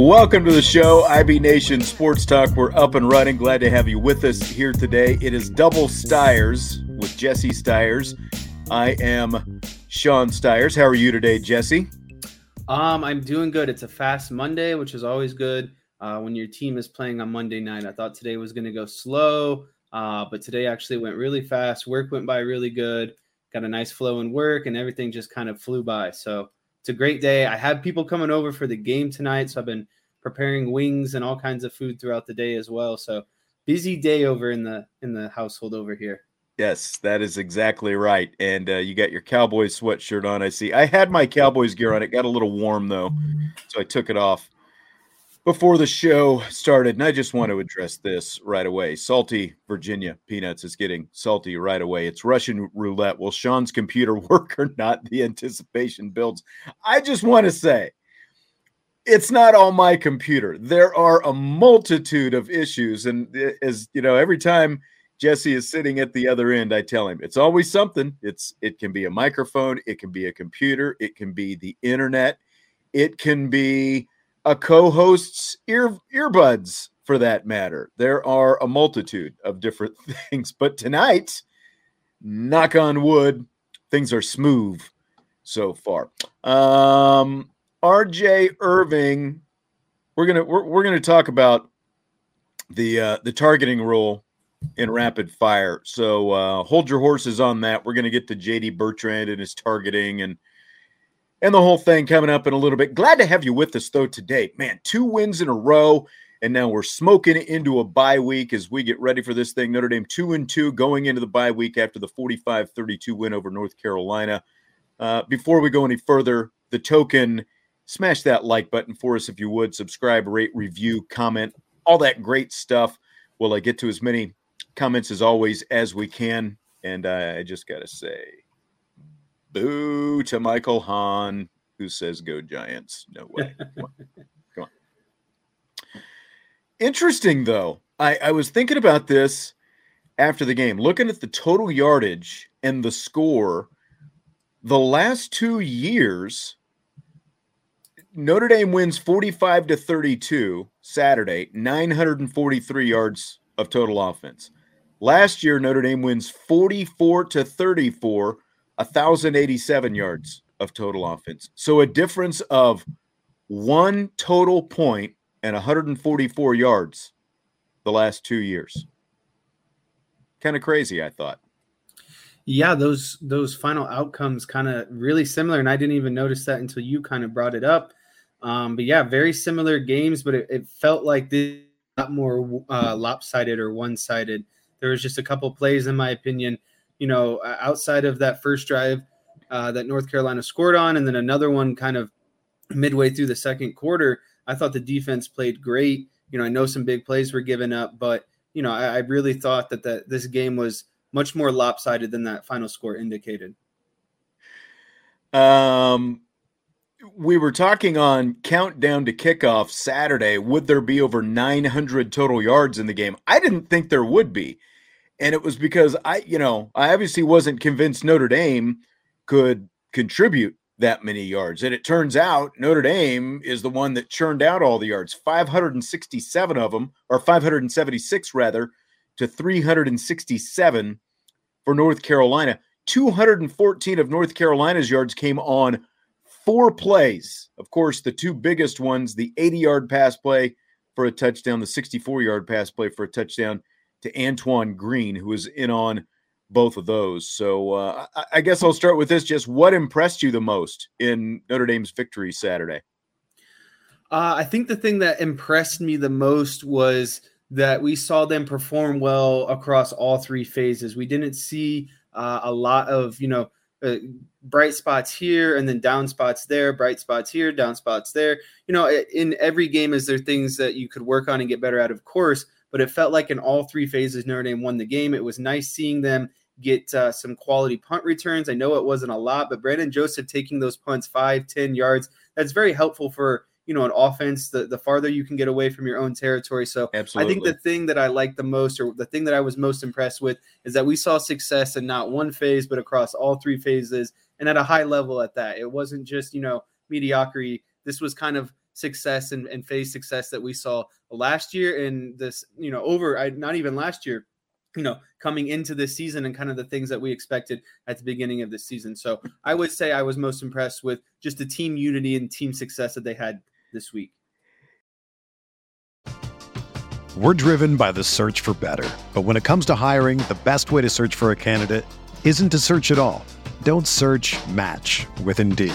Welcome to the show, IB Nation Sports Talk. We're up and running. Glad to have you with us here today. It is Double Stiers with Jesse Stiers. I am Sean Stiers. How are you today, Jesse? Um, I'm doing good. It's a fast Monday, which is always good uh, when your team is playing on Monday night. I thought today was going to go slow, uh, but today actually went really fast. Work went by really good. Got a nice flow in work, and everything just kind of flew by. So it's a great day. I have people coming over for the game tonight, so I've been preparing wings and all kinds of food throughout the day as well. So busy day over in the in the household over here. Yes, that is exactly right. And uh, you got your Cowboys sweatshirt on. I see. I had my Cowboys gear on. It got a little warm though, so I took it off before the show started. And I just want to address this right away. Salty Virginia peanuts is getting salty right away. It's Russian roulette. Will Sean's computer work or not? The anticipation builds. I just want to say it's not all my computer. There are a multitude of issues. And eh, as you know, every time Jesse is sitting at the other end, I tell him it's always something. It's it can be a microphone, it can be a computer, it can be the internet, it can be a co-host's ear earbuds for that matter. There are a multitude of different things, but tonight, knock on wood, things are smooth so far. Um, RJ Irving, we're gonna we're, we're gonna talk about the uh, the targeting rule in rapid fire. So uh, hold your horses on that. We're gonna get to JD Bertrand and his targeting and and the whole thing coming up in a little bit. Glad to have you with us though today. Man, two wins in a row. And now we're smoking into a bye week as we get ready for this thing. Notre Dame 2 and 2 going into the bye week after the 45 32 win over North Carolina. Uh, before we go any further, the token, smash that like button for us if you would. Subscribe, rate, review, comment, all that great stuff. Will I get to as many comments as always as we can? And uh, I just got to say, Boo to Michael Hahn, who says go Giants. No way. Come on. Come on. Interesting, though. I, I was thinking about this after the game, looking at the total yardage and the score. The last two years, Notre Dame wins 45 to 32 Saturday, 943 yards of total offense. Last year, Notre Dame wins 44 to 34 1,087 yards of total offense. So a difference of one total point and 144 yards the last two years. Kind of crazy, I thought. Yeah, those those final outcomes kind of really similar, and I didn't even notice that until you kind of brought it up. Um, but yeah, very similar games, but it, it felt like this a lot more uh, lopsided or one sided. There was just a couple plays, in my opinion, you know, outside of that first drive uh, that North Carolina scored on, and then another one kind of midway through the second quarter, I thought the defense played great. You know, I know some big plays were given up, but you know, I, I really thought that that this game was much more lopsided than that final score indicated. Um, we were talking on countdown to kickoff Saturday. Would there be over 900 total yards in the game? I didn't think there would be. And it was because I, you know, I obviously wasn't convinced Notre Dame could contribute that many yards. And it turns out Notre Dame is the one that churned out all the yards 567 of them, or 576 rather, to 367 for North Carolina. 214 of North Carolina's yards came on four plays. Of course, the two biggest ones the 80 yard pass play for a touchdown, the 64 yard pass play for a touchdown to Antoine Green, who was in on both of those. So uh, I, guess I'll start with this. Just what impressed you the most in Notre Dame's victory Saturday? Uh, I think the thing that impressed me the most was that we saw them perform well across all three phases. We didn't see uh, a lot of, you know, uh, bright spots here and then down spots there, bright spots here, down spots there. You know, in every game, is there things that you could work on and get better at? Of course, but it felt like in all three phases, Notre Dame won the game. It was nice seeing them get uh, some quality punt returns. I know it wasn't a lot, but Brandon Joseph taking those punts five, ten yards, that's very helpful for you know an offense the, the farther you can get away from your own territory so Absolutely. i think the thing that i like the most or the thing that i was most impressed with is that we saw success in not one phase but across all three phases and at a high level at that it wasn't just you know mediocrity this was kind of success and, and phase success that we saw last year and this you know over I, not even last year you know, coming into this season and kind of the things that we expected at the beginning of the season. So I would say I was most impressed with just the team unity and team success that they had this week. We're driven by the search for better. But when it comes to hiring, the best way to search for a candidate isn't to search at all. Don't search match with Indeed.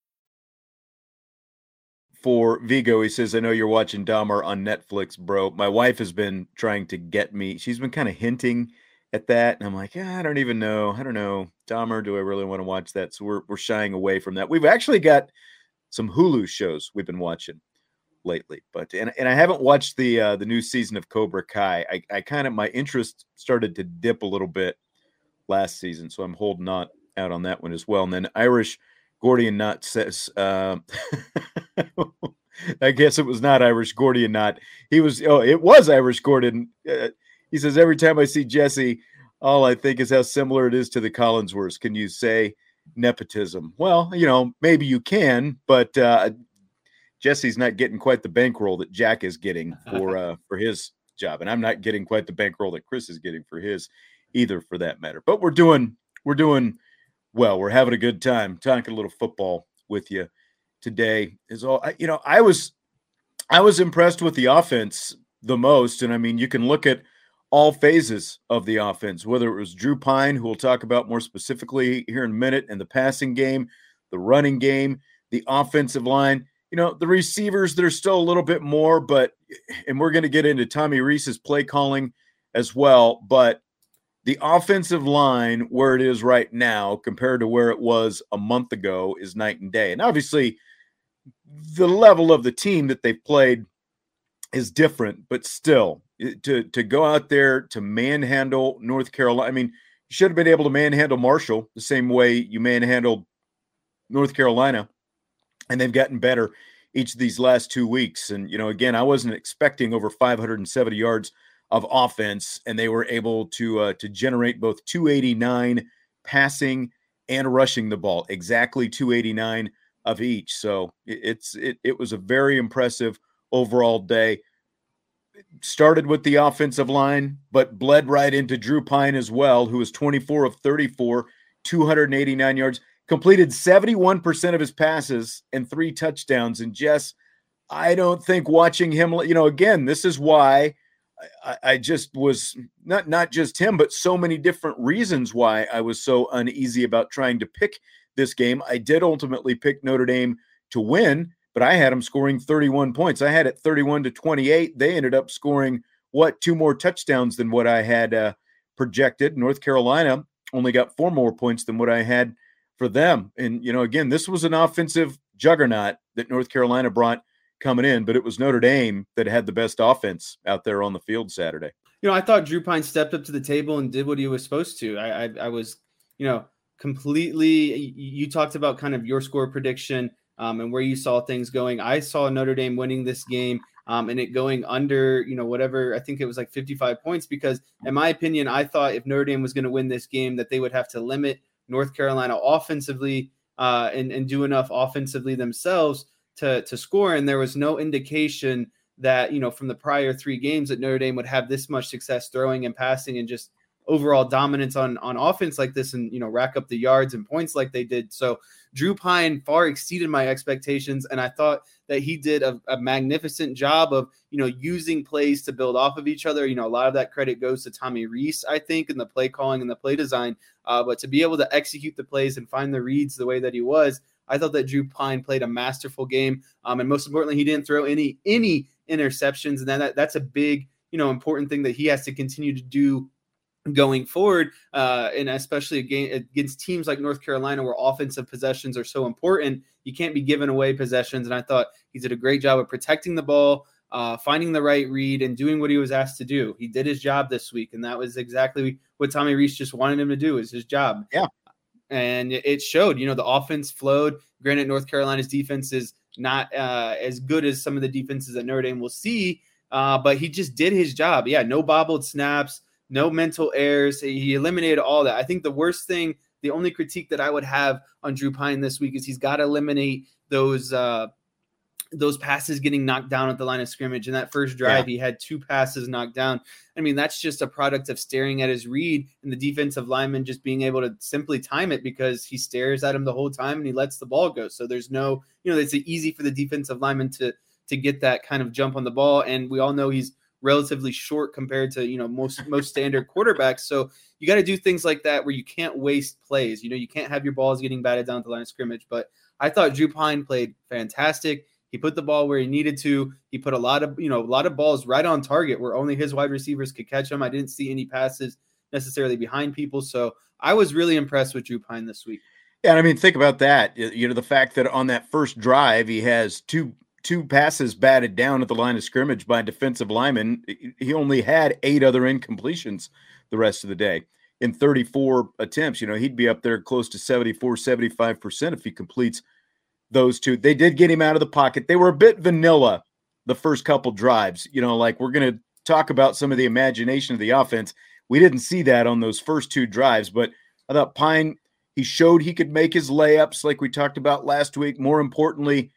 for Vigo. He says, I know you're watching Dahmer on Netflix, bro. My wife has been trying to get me. She's been kind of hinting at that. And I'm like, yeah, I don't even know. I don't know. Dahmer, do I really want to watch that? So we're, we're shying away from that. We've actually got some Hulu shows we've been watching lately, but and, and I haven't watched the uh, the new season of Cobra Kai. I, I kind of my interest started to dip a little bit last season, so I'm holding on out on that one as well. And then Irish Gordian Knot says, uh, I guess it was not Irish Gordian Knot. He was, oh, it was Irish Gordon. Uh, he says, every time I see Jesse, all I think is how similar it is to the Collinsworths. Can you say nepotism? Well, you know, maybe you can, but uh, Jesse's not getting quite the bankroll that Jack is getting for uh, for his job, and I'm not getting quite the bankroll that Chris is getting for his either, for that matter. But we're doing we're doing well. We're having a good time talking a little football with you today. Is all I you know. I was I was impressed with the offense the most, and I mean, you can look at all phases of the offense, whether it was Drew Pyne, who we'll talk about more specifically here in a minute, and the passing game, the running game, the offensive line. You know, the receivers, there's still a little bit more, but, and we're going to get into Tommy Rees's play calling as well. But the offensive line where it is right now compared to where it was a month ago is night and day. And obviously, the level of the team that they've played is different, but still, to to go out there to manhandle North Carolina. I mean, you should have been able to manhandle Marshall the same way you manhandled North Carolina, and they've gotten better each of these last two weeks. And, you know, again, I wasn't expecting over 570 yards of offense, and they were able to uh, to generate both 289 passing and rushing the ball, exactly 289 of each. So it's it, it was a very impressive overall day. Started with the offensive line, but bled right into Drew Pyne as well, who was 24 of 34, 289 yards completed 71% of his passes and three touchdowns. And Jess, I don't think watching him, you know, again, this is why I, just was not not just him, but so many different reasons why I was so uneasy about trying to pick this game. I did ultimately pick Notre Dame to win, but I had them scoring 31 points. I had it 31 to 28. They ended up scoring what two more touchdowns than what I had uh, projected. North Carolina only got four more points than what I had for them. And, you know, again, this was an offensive juggernaut that North Carolina brought coming in, but it was Notre Dame that had the best offense out there on the field Saturday. You know, I thought Drew Pyne stepped up to the table and did what he was supposed to. I, I, I was, you know, completely. You talked about kind of your score prediction um, and where you saw things going. I saw Notre Dame winning this game um, and it going under, you know, whatever. I think it was like 55 points because, in my opinion, I thought if Notre Dame was going to win this game, that they would have to limit North Carolina offensively uh, and, and do enough offensively themselves to, to score. And there was no indication that, you know, from the prior three games that Notre Dame would have this much success throwing and passing and just overall dominance on on offense like this and you know rack up the yards and points like they did so drew Pyne far exceeded my expectations and i thought that he did a, a, magnificent job of you know using plays to build off of each other you know a lot of that credit goes to tommy Rees, i think in the play calling and the play design uh, but to be able to execute the plays and find the reads the way that he was i thought that drew Pyne played a masterful game um, and most importantly he didn't throw any any interceptions and that, that's a big you know important thing that he has to continue to do going forward, uh, and especially against teams like North Carolina, where offensive possessions are so important. You can't be giving away possessions. And I thought he did a great job of protecting the ball, uh, finding the right read, and doing what he was asked to do. He did his job this week, and that was exactly what Tommy Rees just wanted him to do. Is his job. Yeah. And it showed. You know, the offense flowed. Granted, North Carolina's defense is not uh, as good as some of the defenses that Notre Dame will see, uh, but he just did his job. Yeah, no bobbled snaps no mental errors. He eliminated all that. I think the worst thing, the only critique that I would have on Drew Pyne this week is he's got to eliminate those uh, those passes getting knocked down at the line of scrimmage. In that first drive, yeah. he had two passes knocked down. I mean, that's just a product of staring at his read and the defensive lineman just being able to simply time it because he stares at him the whole time and he lets the ball go. So there's no, you know, it's easy for the defensive lineman to to get that kind of jump on the ball. And we all know he's relatively short compared to you know most most standard quarterbacks. So you got to do things like that where you can't waste plays. You know, you can't have your balls getting batted down to the line of scrimmage. But I thought Drew Pyne played fantastic. He put the ball where he needed to. He put a lot of you know a lot of balls right on target where only his wide receivers could catch them. I didn't see any passes necessarily behind people. So I was really impressed with Drew Pyne this week. Yeah, I mean, think about that. You know, the fact that on that first drive he has two two passes batted down at the line of scrimmage by defensive linemen. He only had eight other incompletions the rest of the day in 34 attempts. You know, he'd be up there close to 74, 75% if he completes those two. They did get him out of the pocket. They were a bit vanilla the first couple drives. You know, like we're going to talk about some of the imagination of the offense. We didn't see that on those first two drives, but I thought Pyne, he showed he could make his layups like we talked about last week. More importantly,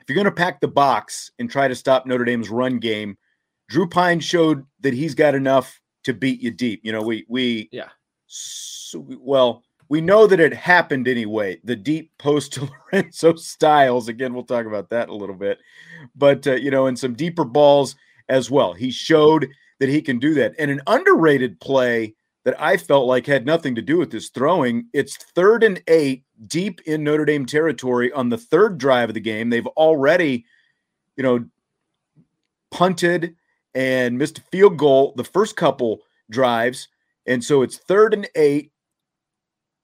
if you're going to pack the box and try to stop Notre Dame's run game, Drew Pyne showed that he's got enough to beat you deep. You know, we we yeah. So, well, we know that it happened anyway. The deep post to Lorenzo Styles. Again, we'll talk about that a little bit, but uh, you know, and some deeper balls as well. He showed that he can do that. And an underrated play that I felt like had nothing to do with this throwing. It's third and eight deep in Notre Dame territory on the third drive of the game. They've already, you know, punted and missed a field goal the first couple drives. And so it's third and eight.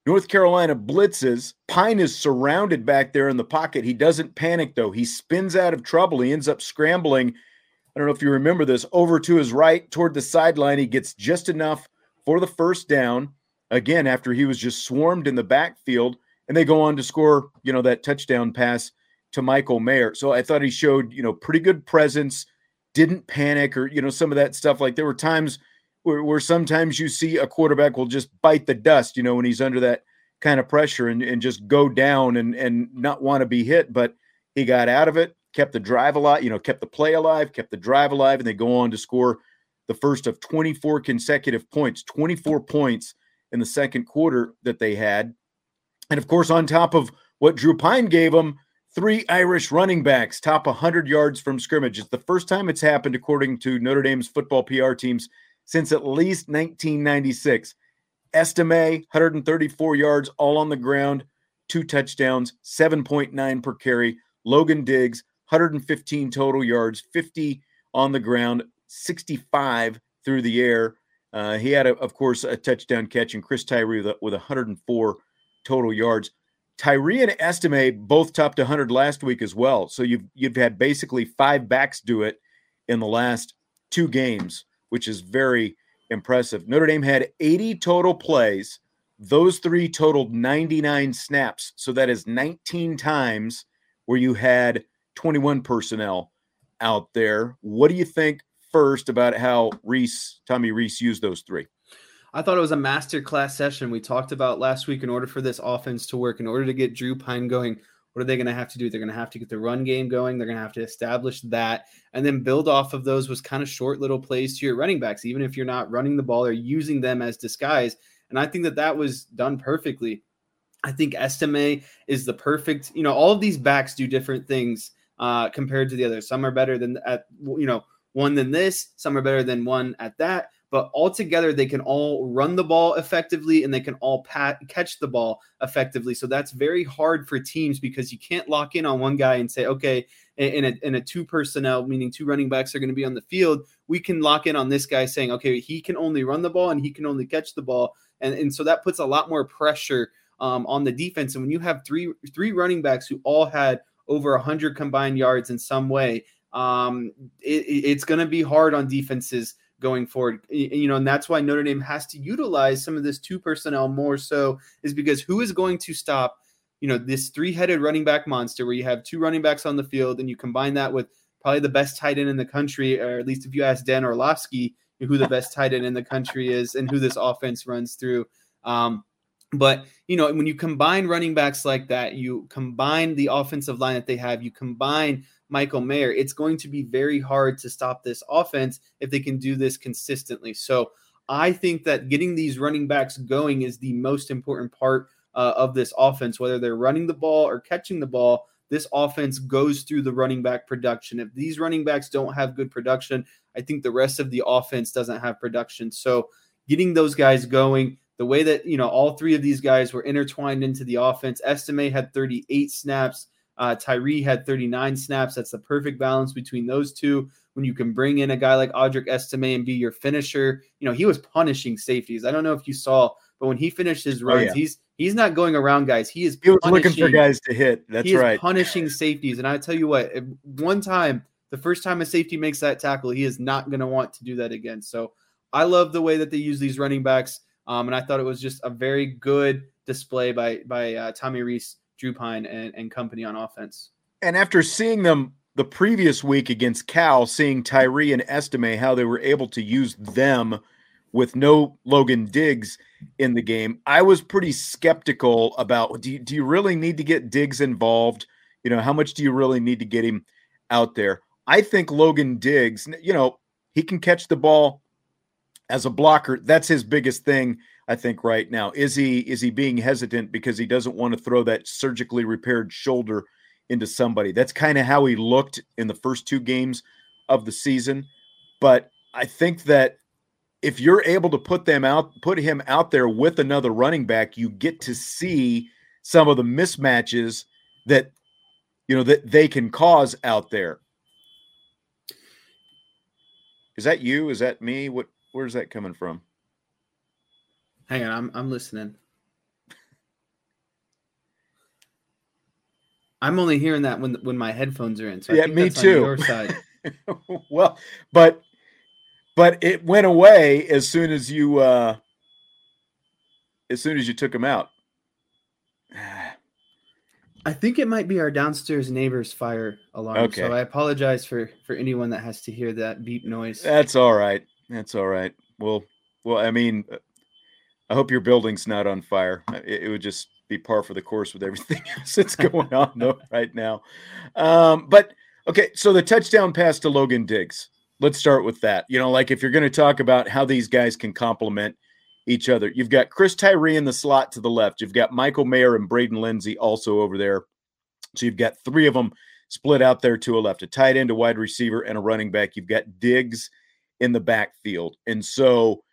North Carolina blitzes. Pyne is surrounded back there in the pocket. He doesn't panic, though. He spins out of trouble. He ends up scrambling. I don't know if you remember this over to his right toward the sideline. He gets just enough for the first down. Again, after he was just swarmed in the backfield and they go on to score, you know, that touchdown pass to Michael Mayer. So I thought he showed, you know, pretty good presence, didn't panic or, you know, some of that stuff. Like there were times where, where sometimes you see a quarterback will just bite the dust, you know, when he's under that kind of pressure and, and just go down and, and not want to be hit. But he got out of it, kept the drive alive, you know, kept the play alive, kept the drive alive, and they go on to score the first of 24 consecutive points, 24 points in the second quarter that they had. And of course, on top of what Drew Pyne gave them, three Irish running backs top 100 yards from scrimmage. It's the first time it's happened, according to Notre Dame's football PR teams, since at least 1996. Estime, 134 yards all on the ground, two touchdowns, 7.9 per carry. Logan Diggs, 115 total yards, 50 on the ground, 65 through the air. Uh, he had, a, of course, a touchdown catch, and Chris Tyree with, with 104 total yards. Tyree and Estime both topped 100 last week as well. So you've you've had basically five backs do it in the last two games, which is very impressive. Notre Dame had 80 total plays. Those three totaled 99 snaps. So that is 19 times where you had 21 personnel out there. What do you think first about how Rees, Tommy Rees, used those three? I thought it was a masterclass session. We talked about last week in order for this offense to work, in order to get Drew Pyne going, what are they going to have to do? They're going to have to get the run game going. They're going to have to establish that and then build off of those was kind of short little plays to your running backs, even if you're not running the ball or using them as disguise. And I think that that was done perfectly. I think Estime is the perfect, you know, all of these backs do different things uh, compared to the others. Some are better than at, you know, one than this, some are better than one at that but altogether they can all run the ball effectively and they can all pat, catch the ball effectively. So that's very hard for teams because you can't lock in on one guy and say, okay, in a, in a two personnel, meaning two running backs are going to be on the field, we can lock in on this guy saying, okay, he can only run the ball and he can only catch the ball. And, and so that puts a lot more pressure um, on the defense. And when you have three three running backs who all had over 100 combined yards in some way, um, it, it's going to be hard on defenses going forward. You know, and that's why Notre Dame has to utilize some of this two personnel more so is because who is going to stop, you know, this three-headed running back monster where you have two running backs on the field and you combine that with probably the best tight end in the country, or at least if you ask Dan Orlovsky who the best tight end in the country is and who this offense runs through. Um, but you know, when you combine running backs like that, you combine the offensive line that they have, you combine Michael Mayer, it's going to be very hard to stop this offense if they can do this consistently. So I think that getting these running backs going is the most important part uh, of this offense, whether they're running the ball or catching the ball. This offense goes through the running back production. If these running backs don't have good production, I think the rest of the offense doesn't have production. So, getting those guys going, the way that you know all three of these guys were intertwined into the offense. Estime had 38 snaps. Uh, Tyree had 39 snaps. That's the perfect balance between those two. When you can bring in a guy like Audric Estime and be your finisher, you know he was punishing safeties. I don't know if you saw, but when he finished his oh, runs, oh, yeah. he's he's not going around guys. He is he was looking for guys to hit. That's he right. punishing safeties, and I tell you what, one time, the first time a safety makes that tackle, he is not going to want to do that again. So I love the way that they use these running backs, um, and I thought it was just a very good display by by uh, Tommy Rees Drew Pyne and, and company on offense. And after seeing them the previous week against Cal, seeing Tyree and Estime how they were able to use them with no Logan Diggs in the game, I was pretty skeptical about do you, do you really need to get Diggs involved? You know, how much do you really need to get him out there? I think Logan Diggs, you know, he can catch the ball as a blocker. That's his biggest thing. I think right now. Is he is he being hesitant because he doesn't want to throw that surgically repaired shoulder into somebody? That's kind of how he looked in the first two games of the season. But I think that if you're able to put them out, put him out there with another running back, you get to see some of the mismatches that you know that they can cause out there. Is that you? Is that me? What where's that coming from? Hang on, I'm I'm listening. I'm only hearing that when when my headphones are in. So yeah, me too. your side. well, but but it went away as soon as you uh as soon as you took them out. I think it might be our downstairs neighbor's fire alarm. Okay. So I apologize for for anyone that has to hear that beep noise. That's all right. That's all right. Well, well, I mean, uh, I hope your building's not on fire. It, it would just be par for the course with everything else that's going on though right now. Um, but okay, so the touchdown pass to Logan Diggs. Let's start with that. You know, like if you're going to talk about how these guys can complement each other. You've got Chris Tyree in the slot to the left. You've got Michael Mayer and Braden Lenzy also over there. So you've got three of them split out there to a left, a tight end, a wide receiver, and a running back. You've got Diggs in the backfield. And so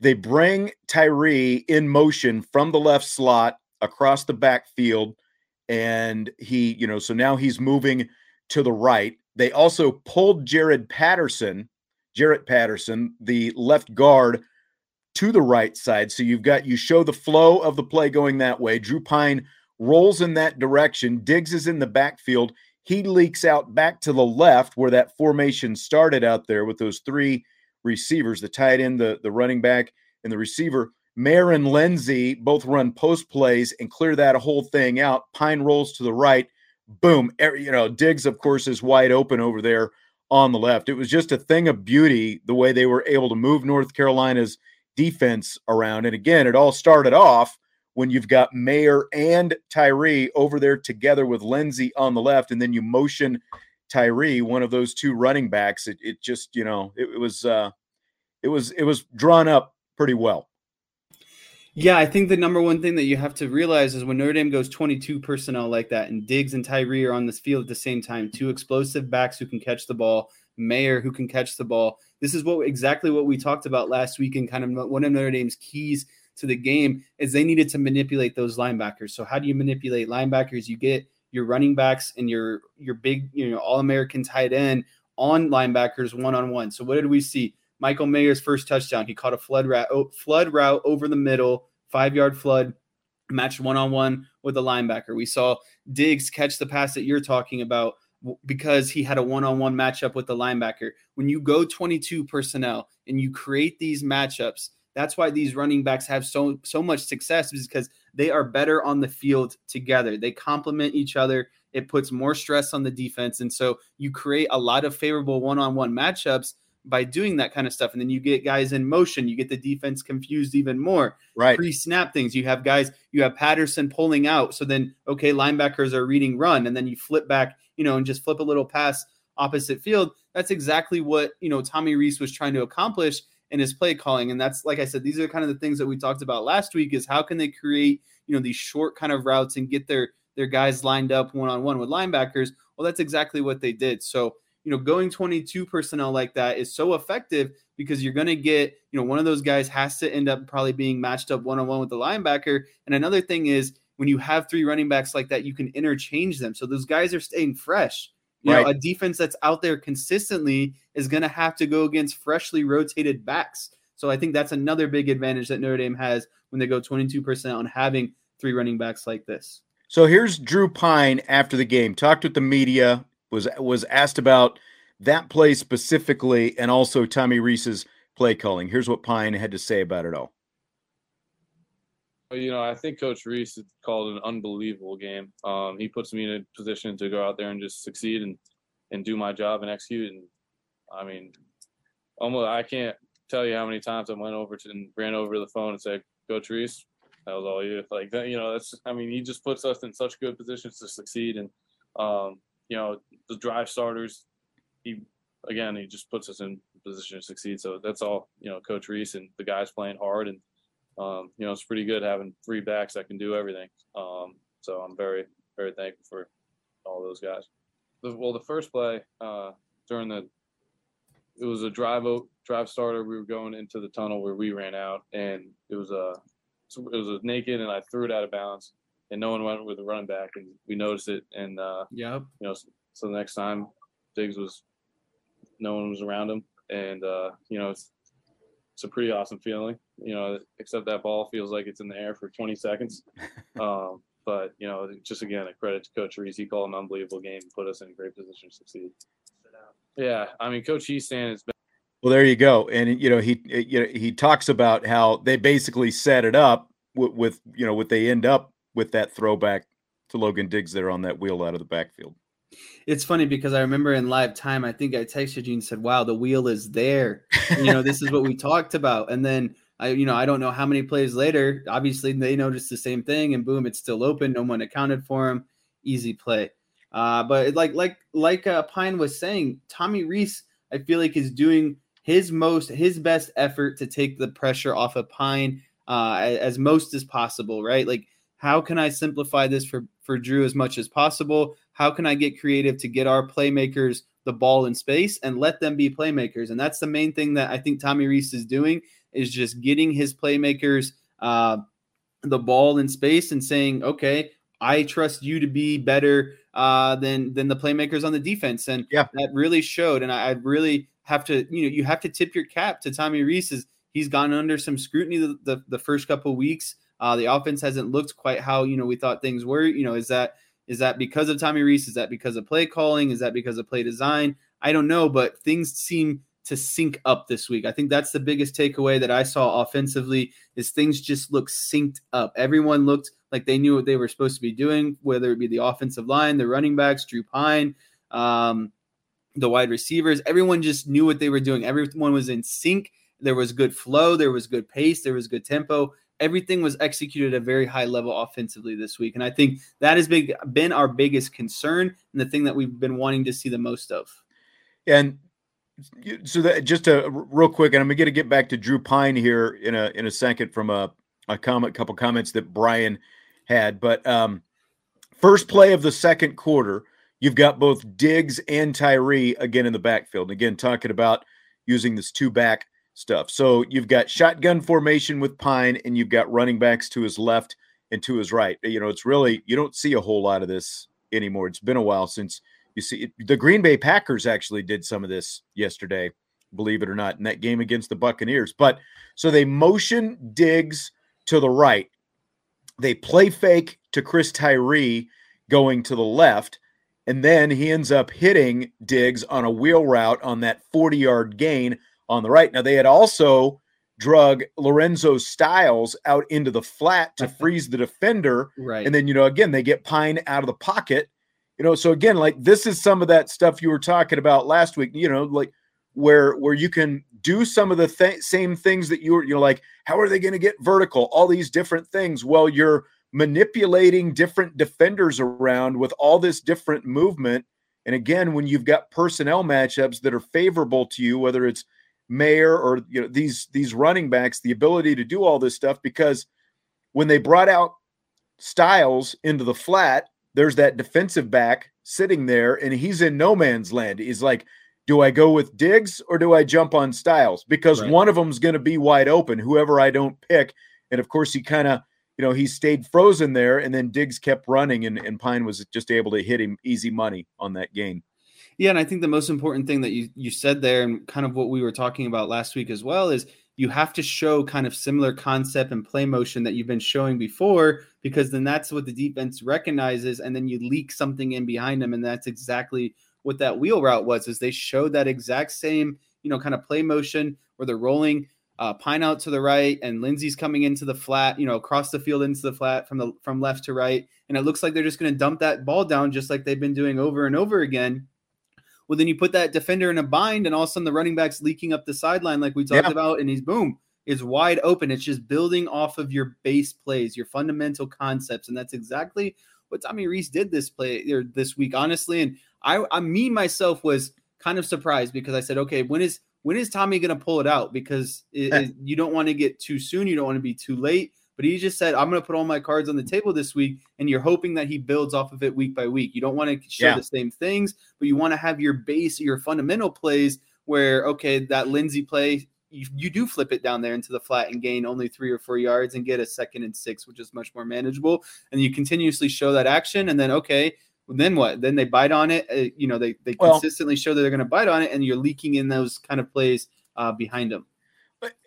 they bring Tyree in motion from the left slot across the backfield. And he, you know, so now he's moving to the right. They also pulled Jared Patterson, Jarrett Patterson, the left guard, to the right side. So you've got you show the flow of the play going that way. Drew Pyne rolls in that direction. Diggs is in the backfield. He leaks out back to the left where that formation started out there with those three receivers, the tight end, the, the running back, and the receiver. Mayer and Lenzy both run post plays and clear that whole thing out. Pyne rolls to the right. Boom. You know, Diggs, of course, is wide open over there on the left. It was just a thing of beauty the way they were able to move North Carolina's defense around. And again, it all started off when you've got Mayer and Tyree over there together with Lenzy on the left, and then you motion Tyree, one of those two running backs. It, it just, you know, it, it was uh it was it was drawn up pretty well. Yeah, I think the number one thing that you have to realize is when Notre Dame goes 22 personnel like that, and Diggs and Tyree are on this field at the same time, two explosive backs who can catch the ball, Mayer who can catch the ball. This is what exactly what we talked about last week, and kind of one of Notre Dame's keys to the game is they needed to manipulate those linebackers. So how do you manipulate linebackers? You get your running backs and your your big you know all American tight end on linebackers one on one. So what did we see? Michael Mayer's first touchdown. He caught a flood route, flood route over the middle, five yard flood, matched one on one with a linebacker. We saw Diggs catch the pass that you're talking about because he had a one-on-one matchup with the linebacker. When you go 22 personnel and you create these matchups, that's why these running backs have so so much success because they are better on the field together. They complement each other. It puts more stress on the defense and so you create a lot of favorable one-on-one matchups by doing that kind of stuff. And then you get guys in motion, you get the defense confused even more. Right. Pre snap things. You have guys, you have Patterson pulling out. So then, okay, linebackers are reading run. And then you flip back, you know, and just flip a little pass opposite field. That's exactly what, you know, Tommy Rees was trying to accomplish in his play calling. And that's, like I said, these are kind of the things that we talked about last week is how can they create, you know, these short kind of routes and get their, their guys lined up one on one with linebackers. Well, that's exactly what they did. So, you know, going 22 personnel like that is so effective because you're going to get, you know, one of those guys has to end up probably being matched up one on one with the linebacker. And another thing is when you have three running backs like that, you can interchange them. So those guys are staying fresh. You right. know, a defense that's out there consistently is going to have to go against freshly rotated backs. So I think that's another big advantage that Notre Dame has when they go 22% on having three running backs like this. So here's Drew Pyne after the game, talked with the media, was was asked about that play specifically and also Tommy Rees's play calling. Here's what Pyne had to say about it all. You know, I think Coach Rees called an unbelievable game. Um, he puts me in a position to go out there and just succeed and and do my job and execute. And I mean, almost I can't tell you how many times I went over to and ran over the phone and said, "Coach Rees, that was all you." Like that, you know. That's I mean, he just puts us in such good positions to succeed. And um, you know, the drive starters, he again he just puts us in position to succeed. So that's all you know, Coach Rees and the guys playing hard, and um, you know it's pretty good having three backs that can do everything. Um, so I'm very very thankful for all those guys. The, well, the first play uh, during the it was a drive drive starter. We were going into the tunnel where we ran out, and it was a it was a naked, and I threw it out of bounds and no one went with the running back, and we noticed it. And uh, yeah, you know, so the next time Diggs was, no one was around him, and uh, you know, it's it's a pretty awesome feeling. You know, except that ball feels like it's in the air for 20 seconds. um, but you know, just again, a credit to Coach Rees. He called an unbelievable game and put us in a great position to succeed. Yeah, I mean, Coach Hiestand has been. Well, there you go, and you know he you know he talks about how they basically set it up with, with you know what they end up with that throwback to Logan Diggs there on that wheel out of the backfield. It's funny because I remember in live time, I think I texted you and said, "Wow, the wheel is there." you know, this is what we talked about, and then I, you know, I don't know how many plays later. Obviously, they noticed the same thing, and boom, it's still open. No one accounted for him. Easy play. Uh, but like like like uh, Pyne was saying, Tommy Rees, I feel like is doing his most his best effort to take the pressure off of Pyne uh, as, as most as possible. Right, like how can I simplify this for for Drew as much as possible? How can I get creative to get our playmakers the ball in space and let them be playmakers? And that's the main thing that I think Tommy Rees is doing is just getting his playmakers uh, the ball in space and saying, okay, I trust you to be better uh, than than the playmakers on the defense, and yeah. that really showed. And I, I, really have to, you know, you have to tip your cap to Tommy Rees. As he's gone under some scrutiny the, the, the first couple weeks. Uh, the offense hasn't looked quite how you know we thought things were. You know, is that is that because of Tommy Rees? Is that because of play calling? Is that because of play design? I don't know, but things seem to sync up this week. I think that's the biggest takeaway that I saw offensively is things just look synced up. Everyone looked like they knew what they were supposed to be doing, whether it be the offensive line, the running backs, Drew Pyne, um, the wide receivers. Everyone just knew what they were doing. Everyone was in sync. There was good flow. There was good pace. There was good tempo. Everything was executed at a very high level offensively this week. And I think that has big, been our biggest concern and the thing that we've been wanting to see the most of. And so that just a real quick, and I'm gonna get back to Drew Pyne here in a in a second from a a comment, couple comments that Brian had. But um, first play of the second quarter, you've got both Diggs and Tyree again in the backfield. Again, talking about using this two back stuff. So you've got shotgun formation with Pyne, and you've got running backs to his left and to his right. You know, it's really you don't see a whole lot of this anymore. It's been a while since you see, the Green Bay Packers actually did some of this yesterday, believe it or not, in that game against the Buccaneers. But so they motion Diggs to the right, they play fake to Chris Tyree going to the left, and then he ends up hitting Diggs on a wheel route on that 40 yard gain on the right. Now, they had also drug Lorenzo Styles out into the flat to freeze the defender. Right. And then, you know, again, they get Pyne out of the pocket you know so again like this is some of that stuff you were talking about last week you know like where where you can do some of the th- same things that you were you're like how are they going to get vertical? All these different things. Well you're manipulating different defenders around with all this different movement. And again when you've got personnel matchups that are favorable to you whether it's Mayer or you know these these running backs the ability to do all this stuff because when they brought out Styles into the flat there's that defensive back sitting there and he's in no man's land. He's like, do I go with Diggs or do I jump on Styles? Because right. one of them's going to be wide open, whoever I don't pick. And of course, he kind of, you know, he stayed frozen there and then Diggs kept running and, and Pyne was just able to hit him easy money on that game. Yeah, and I think the most important thing that you you said there, and kind of what we were talking about last week as well, is you have to show kind of similar concept and play motion that you've been showing before because then that's what the defense recognizes and then you leak something in behind them and that's exactly what that wheel route was is they showed that exact same you know kind of play motion where they're rolling uh, Pyne out to the right and Lenzy's coming into the flat you know across the field into the flat from the from left to right and it looks like they're just going to dump that ball down just like they've been doing over and over again well, then you put that defender in a bind, and all of a sudden the running back's leaking up the sideline, like we talked yeah. about, and he's boom, is wide open. It's just building off of your base plays, your fundamental concepts, and that's exactly what Tommy Rees did this play or this week, honestly. And I, I, me myself was kind of surprised because I said, okay, when is when is Tommy going to pull it out? Because it, it, you don't want to get too soon, you don't want to be too late. But he just said, I'm going to put all my cards on the table this week. And you're hoping that he builds off of it week by week. You don't want to show yeah. the same things, but you want to have your base, your fundamental plays where, okay, that Lenzy play, you, you do flip it down there into the flat and gain only three or four yards and get a second and six, which is much more manageable. And you continuously show that action. And then, okay, then what? Then they bite on it. Uh, you know, they, they well, consistently show that they're going to bite on it, and you're leaking in those kind of plays uh, behind them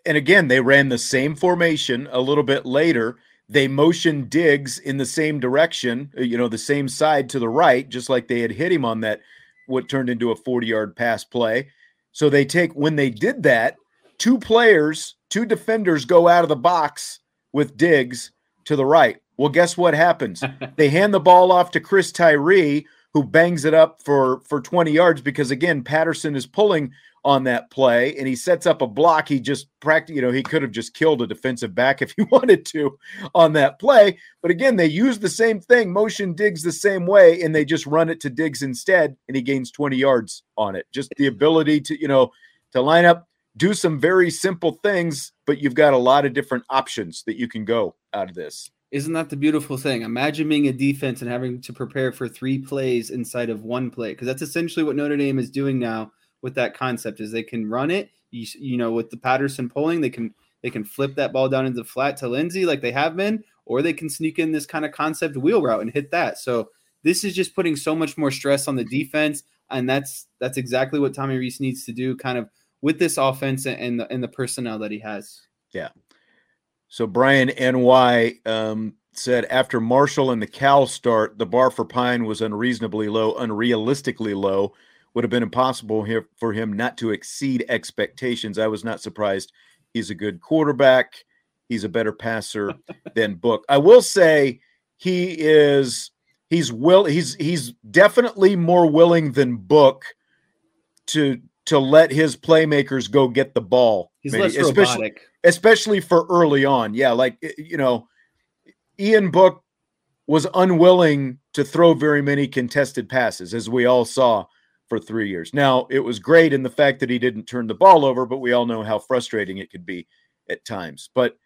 and again, they ran the same formation a little bit later. They motioned Diggs in the same direction, uh, you know, the same side to the right, just like they had hit him on that, what turned into a 40 yard pass play. So they take, when they did that, two players, two defenders go out of the box with Diggs to the right. Well, guess what happens? they hand the ball off to Chris Tyree, who bangs it up for for 20 yards because again, Patterson is pulling on that play and he sets up a block. He just practically, you know, he could have just killed a defensive back if he wanted to on that play. But again, they use the same thing, motion digs the same way, and they just run it to digs instead, and he gains 20 yards on it. Just the ability to, you know, to line up, do some very simple things, but you've got a lot of different options that you can go out of this. Isn't that the beautiful thing? Imagine being a defense and having to prepare for three plays inside of one play, because that's essentially what Notre Dame is doing now with that concept. Is they can run it, you, you know, with the Patterson pulling, they can they can flip that ball down into the flat to Lenzy like they have been, or they can sneak in this kind of concept wheel route and hit that. So this is just putting so much more stress on the defense, and that's that's exactly what Tommy Rees needs to do, kind of with this offense and the and the personnel that he has. Yeah. So Brian NY um, said after Marshall and the Cal start, the bar for Pyne was unreasonably low, unrealistically low. Would have been impossible here for him not to exceed expectations. I was not surprised. He's a good quarterback. He's a better passer than Book. I will say he is he's will he's he's definitely more willing than Book to to let his playmakers go get the ball. He's maybe, less especially, robotic especially for early on. Yeah, like you know, Ian Book was unwilling to throw very many contested passes, as we all saw for three years. Now, it was great in the fact that he didn't turn the ball over, but we all know how frustrating it could be at times. But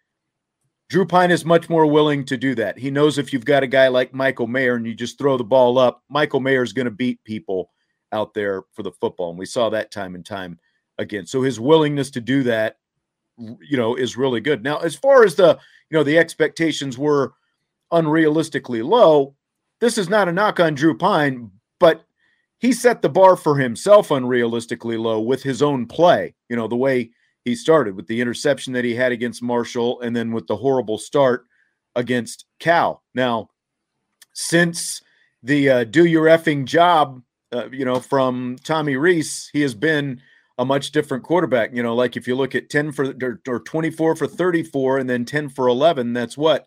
Drew Pyne is much more willing to do that. He knows if you've got a guy like Michael Mayer and you just throw the ball up, Michael Mayer is going to beat people out there for the football. And we saw that time and time again. So his willingness to do that you know is really good. Now, as far as the you know the expectations were unrealistically low, this is not a knock on Drew Pyne, but he set the bar for himself unrealistically low with his own play. You know the way he started with the interception that he had against Marshall, and then with the horrible start against Cal. Now, since the uh, do your effing job, uh, you know, from Tommy Rees, he has been a much different quarterback. You know, like if you look at 10 for or, or 24 for 34 and then 10 for 11, that's what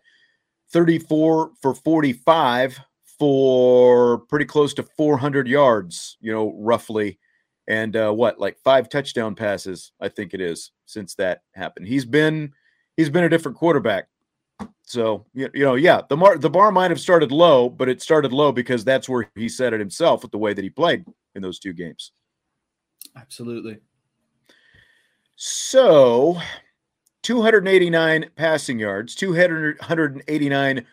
34 for 45 for pretty close to 400 yards, you know, roughly. And uh, what, like five touchdown passes, I think it is, since that happened. He's been he's been a different quarterback. So you know, yeah, the mar- the bar might have started low, but it started low because that's where he set it himself with the way that he played in those two games. Absolutely. So, 289 passing yards, 289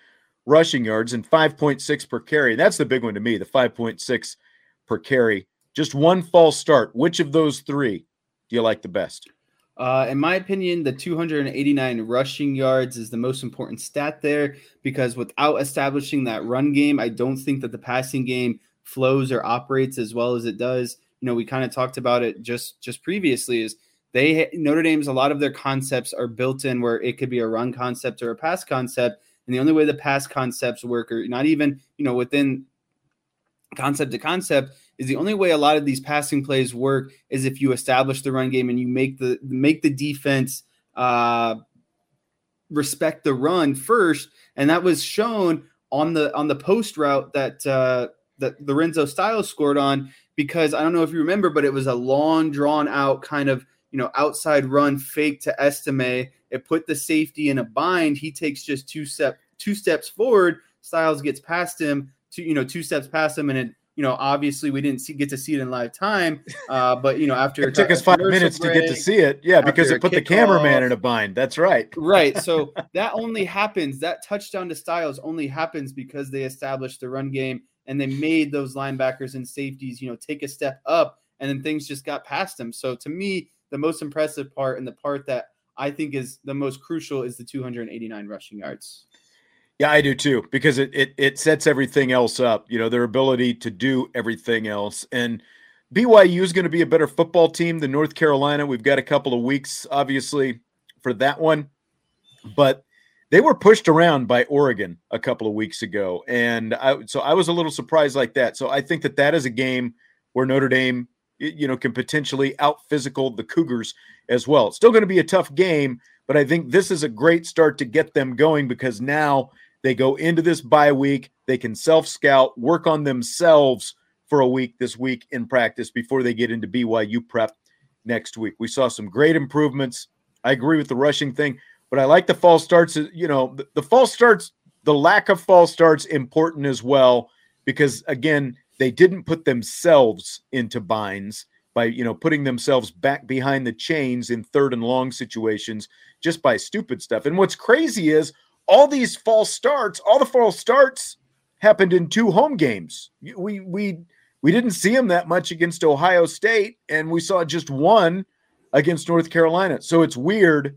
rushing yards, and 5.6 per carry. That's the big one to me, the 5.6 per carry. Just one false start. Which of those three do you like the best? Uh, in my opinion, the 289 rushing yards is the most important stat there because without establishing that run game, I don't think that the passing game flows or operates as well as it does you know we kind of talked about it just just previously is they Notre Dame's a lot of their concepts are built in where it could be a run concept or a pass concept and the only way the pass concepts work or not even you know within concept to concept is the only way a lot of these passing plays work is if you establish the run game and you make the make the defense uh respect the run first. And that was shown on the on the post route that uh that Lorenzo Styles scored on because I don't know if you remember, but it was a long, drawn out kind of you know outside run fake to Estime. It put the safety in a bind. He takes just two step two steps forward. Styles gets past him, two you know two steps past him, and it you know obviously we didn't see, get to see it in live time, uh, but you know after it took us five minutes break, to get to see it, yeah, because it put the cameraman off. in a bind. That's right, right. So that only happens. That touchdown to Styles only happens because they established the run game and they made those linebackers and safeties, you know, take a step up, and then things just got past them. So to me, the most impressive part and the part that I think is the most crucial is the 289 rushing yards. Yeah, I do too, because it it it sets everything else up. You know, their ability to do everything else. And BYU is going to be a better football team than North Carolina. We've got a couple of weeks, obviously, for that one. But they were pushed around by Oregon a couple of weeks ago, and I, so I was a little surprised like that. So I think that that is a game where Notre Dame, you know, can potentially out physical the Cougars as well. It's still going to be a tough game, but I think this is a great start to get them going because now They go into this bye week. They can self scout, work on themselves for a week this week in practice before they get into BYU prep next week. We saw some great improvements. I agree with the rushing thing, but I like the false starts. You know, the, the false starts, the lack of false starts important as well, because again, they didn't put themselves into binds by you know putting themselves back behind the chains in third and long situations just by stupid stuff. And what's crazy is all these false starts, all the false starts happened in two home games. We we we didn't see them that much against Ohio State, and we saw just one against North Carolina. So it's weird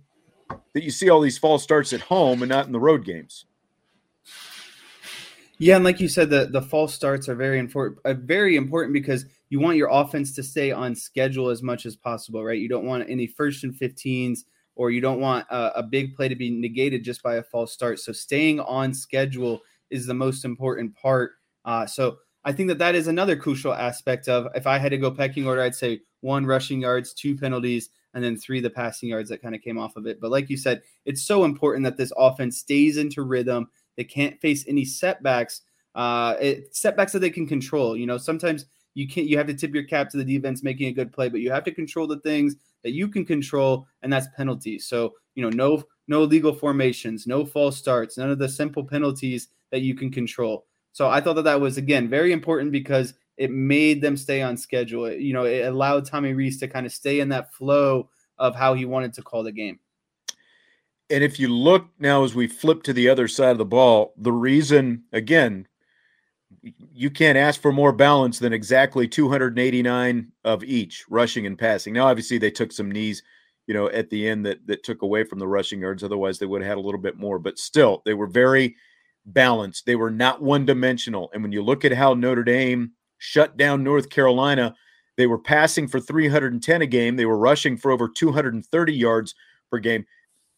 that you see all these false starts at home and not in the road games. Yeah, and like you said, the the false starts are very important. Uh, very important because you want your offense to stay on schedule as much as possible, right? You don't want any first and 15s, or you don't want a, a big play to be negated just by a false start. So staying on schedule is the most important part. Uh, so I think that that is another crucial aspect of if I had to go pecking order, I'd say one rushing yards, two penalties, and then three the passing yards that kind of came off of it. But like you said, it's so important that this offense stays into rhythm they can't face any setbacks. Uh, it, setbacks that they can control. You know, sometimes you can't. You have to tip your cap to the defense making a good play, but you have to control the things that you can control, and that's penalties. So you know, no no legal formations, no false starts, none of the simple penalties that you can control. So I thought that that was again very important because it made them stay on schedule. It, you know, it allowed Tommy Rees to kind of stay in that flow of how he wanted to call the game. And if you look now as we flip to the other side of the ball, the reason, again, you can't ask for more balance than exactly 289 of each rushing and passing. Now, obviously, they took some knees, you know, at the end that that took away from the rushing yards. Otherwise, they would have had a little bit more. But still, they were very balanced. They were not one dimensional. And when you look at how Notre Dame shut down North Carolina, they were passing for 310 a game. They were rushing for over 230 yards per game.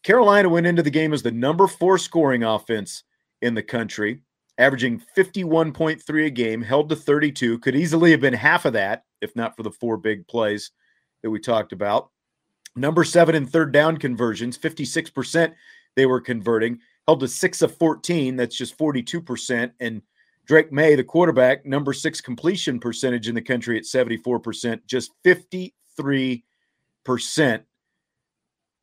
Carolina went into the game as the number four scoring offense in the country, averaging 51.3 a game, held to 32. Could easily have been half of that if not for the four big plays that we talked about. Number seven in third down conversions, 56% they were converting, held to six of 14. That's just 42%. And Drake Maye, the quarterback, number six completion percentage in the country at 74%, just 53%.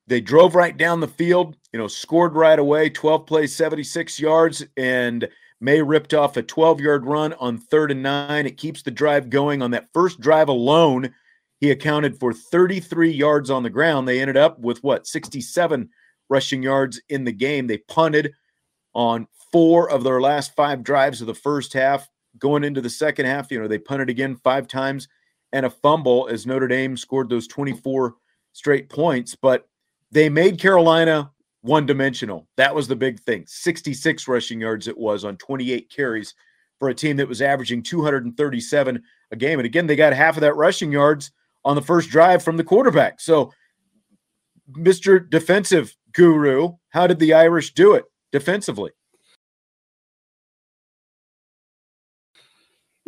They drove right down the field, you know, scored right away, 12 plays, 76 yards, and Maye ripped off a 12 yard run on third and nine. It keeps the drive going. On that first drive alone, he accounted for 33 yards on the ground. They ended up with what, 67 rushing yards in the game. They punted on four of their last five drives of the first half. Going into the second half, you know, they punted again five times and a fumble as Notre Dame scored those 24 straight points. But they made Carolina one dimensional. That was the big thing. 66 rushing yards it was on 28 carries for a team that was averaging 237 a game. And again, they got half of that rushing yards on the first drive from the quarterback. So, Mr. Defensive Guru, how did the Irish do it defensively?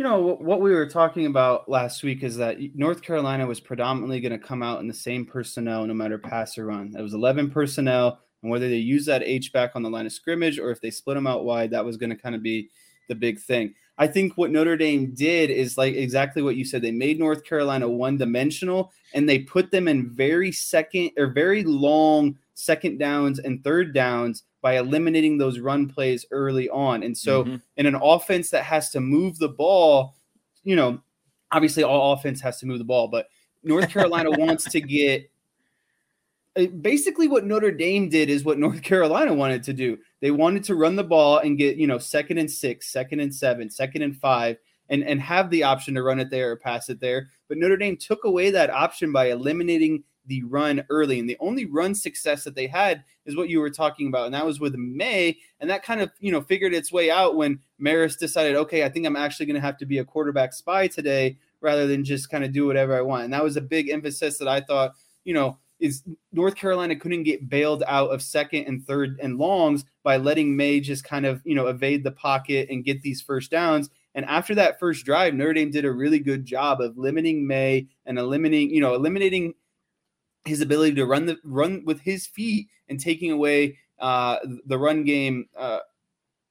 You know, what we were talking about last week is that North Carolina was predominantly going to come out in the same personnel no matter pass or run. It was 11 personnel, and whether they use that H back on the line of scrimmage or if they split them out wide, that was going to kind of be the big thing. I think what Notre Dame did is like exactly what you said. They made North Carolina one dimensional and they put them in very second or very long second downs and third downs by eliminating those run plays early on. And so, mm-hmm. in an offense that has to move the ball, you know, obviously all offense has to move the ball, but North Carolina wants to get uh, basically what Notre Dame did is what North Carolina wanted to do. They wanted to run the ball and get, you know, second and six, second and seven, second and five, and, and have the option to run it there or pass it there. But Notre Dame took away that option by eliminating the run early. And the only run success that they had is what you were talking about. And that was with Maye. And that kind of, you know, figured its way out when Marist decided, okay, I think I'm actually going to have to be a quarterback spy today rather than just kind of do whatever I want. And that was a big emphasis that I thought, you know, is North Carolina couldn't get bailed out of second and third and longs by letting Maye just kind of, you know, evade the pocket and get these first downs. And after that first drive, Notre Dame did a really good job of limiting Maye and eliminating, you know, eliminating his ability to run the run with his feet and taking away uh, the run game uh,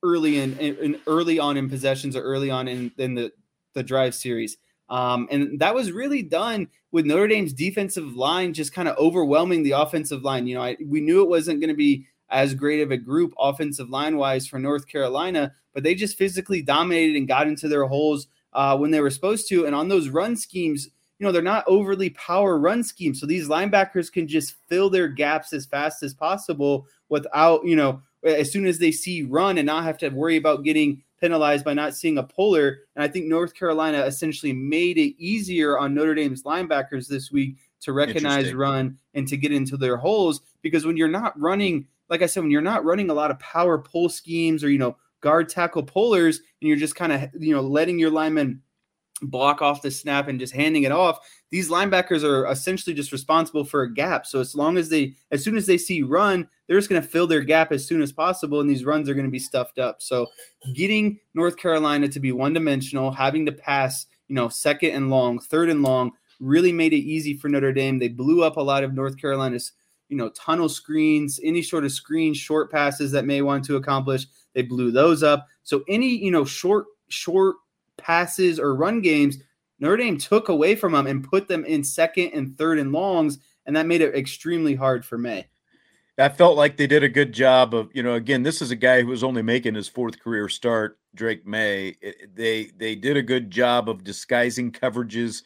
early in, in, early on in possessions or early on in, in the the drive series. Um, and that was really done with Notre Dame's defensive line just kind of overwhelming the offensive line. You know, I, we knew it wasn't going to be as great of a group offensive line wise for North Carolina, but they just physically dominated and got into their holes uh, when they were supposed to. And on those run schemes, you know, they're not overly power run schemes. So these linebackers can just fill their gaps as fast as possible without, you know, as soon as they see run and not have to worry about getting penalized by not seeing a puller. And I think North Carolina essentially made it easier on Notre Dame's linebackers this week to recognize run and to get into their holes because when you're not running, like I said, when you're not running a lot of power pull schemes or, you know, guard tackle pullers and you're just kind of, you know, letting your linemen block off the snap and just handing it off. These linebackers are essentially just responsible for a gap. So as long as they, as soon as they see run, they're just going to fill their gap as soon as possible, and these runs are going to be stuffed up. So getting North Carolina to be one dimensional, having to pass, you know, second and long, third and long, really made it easy for Notre Dame. They blew up a lot of North Carolina's, you know, tunnel screens, any sort of screen short passes that Maye want to accomplish. They blew those up. So any, you know, short, short passes or run games, Notre Dame took away from them and put them in second and third and longs, and that made it extremely hard for Maye. I felt like they did a good job of, you know, again, this is a guy who was only making his fourth career start, Drake Maye. It, they they did a good job of disguising coverages.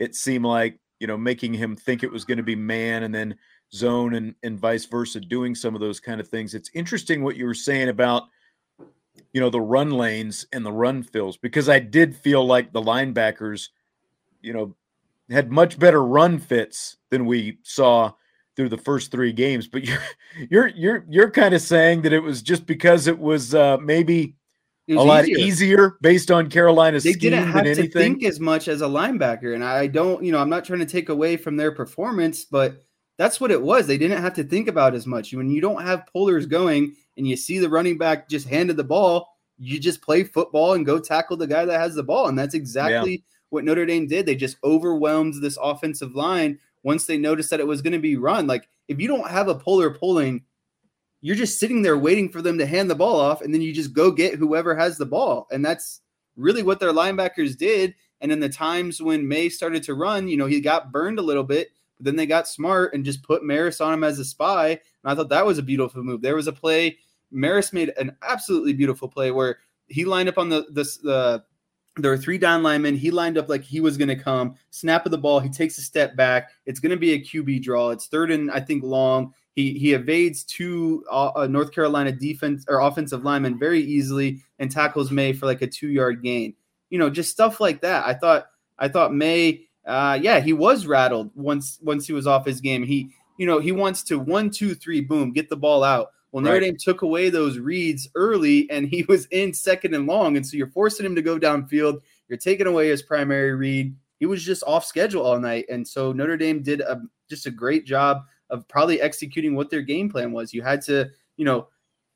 It seemed like, you know, making him think it was going to be man and then zone and and vice versa, doing some of those kind of things. It's interesting what you were saying about you know, the run lanes and the run fills because I did feel like the linebackers, you know, had much better run fits than we saw through the first three games. But you're you're you're you're kind of saying that it was just because it was uh, maybe was a lot easier. easier. based on Carolina's they didn't have to anything. think as much as a linebacker, and I don't, you know, I'm not trying to take away from their performance, but that's what it was. They didn't have to think about as much. When you don't have pullers going and you see the running back just handed the ball, you just play football and go tackle the guy that has the ball. And that's exactly yeah. what Notre Dame did. They just overwhelmed this offensive line once they noticed that it was going to be run. Like if you don't have a puller pulling, you're just sitting there waiting for them to hand the ball off, and then you just go get whoever has the ball. And that's really what their linebackers did. And in the times when Maye started to run, you know, he got burned a little bit, but then they got smart and just put Marist on him as a spy. And I thought that was a beautiful move. There was a play Marist made an absolutely beautiful play where he lined up on the the, the there were three down linemen. He lined up like he was going to come. Snap of the ball. He takes a step back. It's going to be a QB draw. It's third and I think long. He he evades two uh, uh, North Carolina defense or offensive linemen very easily and tackles Maye for like a two yard gain. You know, just stuff like that. I thought I thought Maye. Uh, yeah, he was rattled once once he was off his game. He you know he wants to one two three boom get the ball out. Well, Notre right. Dame took away those reads early, and he was in second and long, and so you're forcing him to go downfield. You're taking away his primary read. He was just off schedule all night, and so Notre Dame did a, just a great job of probably executing what their game plan was. You had to, you know,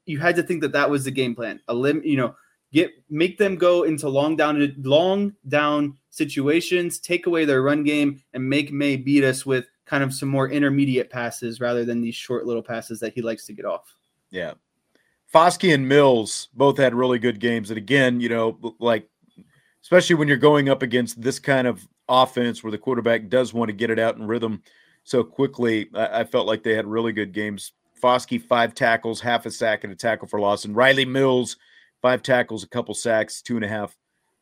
you had to think that that was the game plan. A lim, you know, get make them go into long down long down situations, take away their run game, and make Maye beat us with kind of some more intermediate passes rather than these short little passes that he likes to get off. Yeah. Foskey and Mills both had really good games. And again, you know, like, especially when you're going up against this kind of offense where the quarterback does want to get it out in rhythm so quickly, I, I felt like they had really good games. Foskey, five tackles, half a sack, and a tackle for loss. And Rylie Mills, five tackles, a couple sacks, two and a half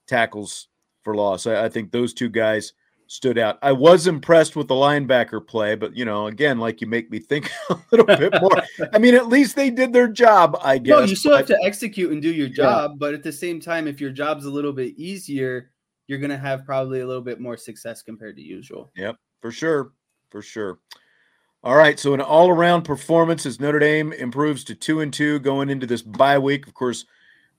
tackles for loss. I, I think those two guys stood out. I was impressed with the linebacker play, but you know, again, like you make me think a little bit more. I mean, at least they did their job, I guess. No, you still have to execute and do your job, yeah. but at the same time, if your job's a little bit easier, you're gonna have probably a little bit more success compared to usual. Yep, for sure. For sure. All right, so an all-around performance as Notre Dame improves to two and two going into this bye week. Of course,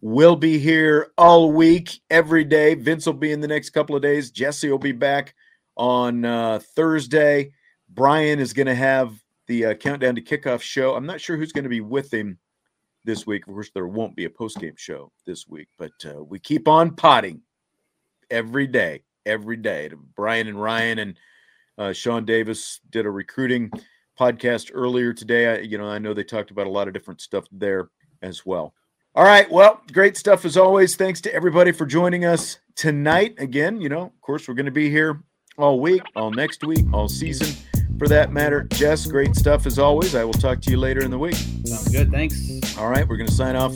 we'll be here all week, every day. Vince will be in the next couple of days. Jesse will be back on uh, Thursday. Brian is going to have the uh, countdown to kickoff show. I'm not sure who's going to be with him this week. Of course, there won't be a post game show this week, but uh, we keep on potting every day, every day. Brian and Ryan and uh, Sean Davis did a recruiting podcast earlier today. I, you know, I know they talked about a lot of different stuff there as well. All right. Well, great stuff as always. Thanks to everybody for joining us tonight. Again, you know, of course, we're going to be here all week, all next week, all season for that matter. Jess, great stuff as always. I will talk to you later in the week. Sounds good. Thanks. All right. We're going to sign off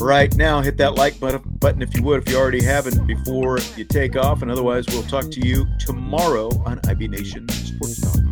right now. Hit that like button, button if you would, if you already haven't, before you take off. And otherwise, we'll talk to you tomorrow on IB Nation Sports Talk.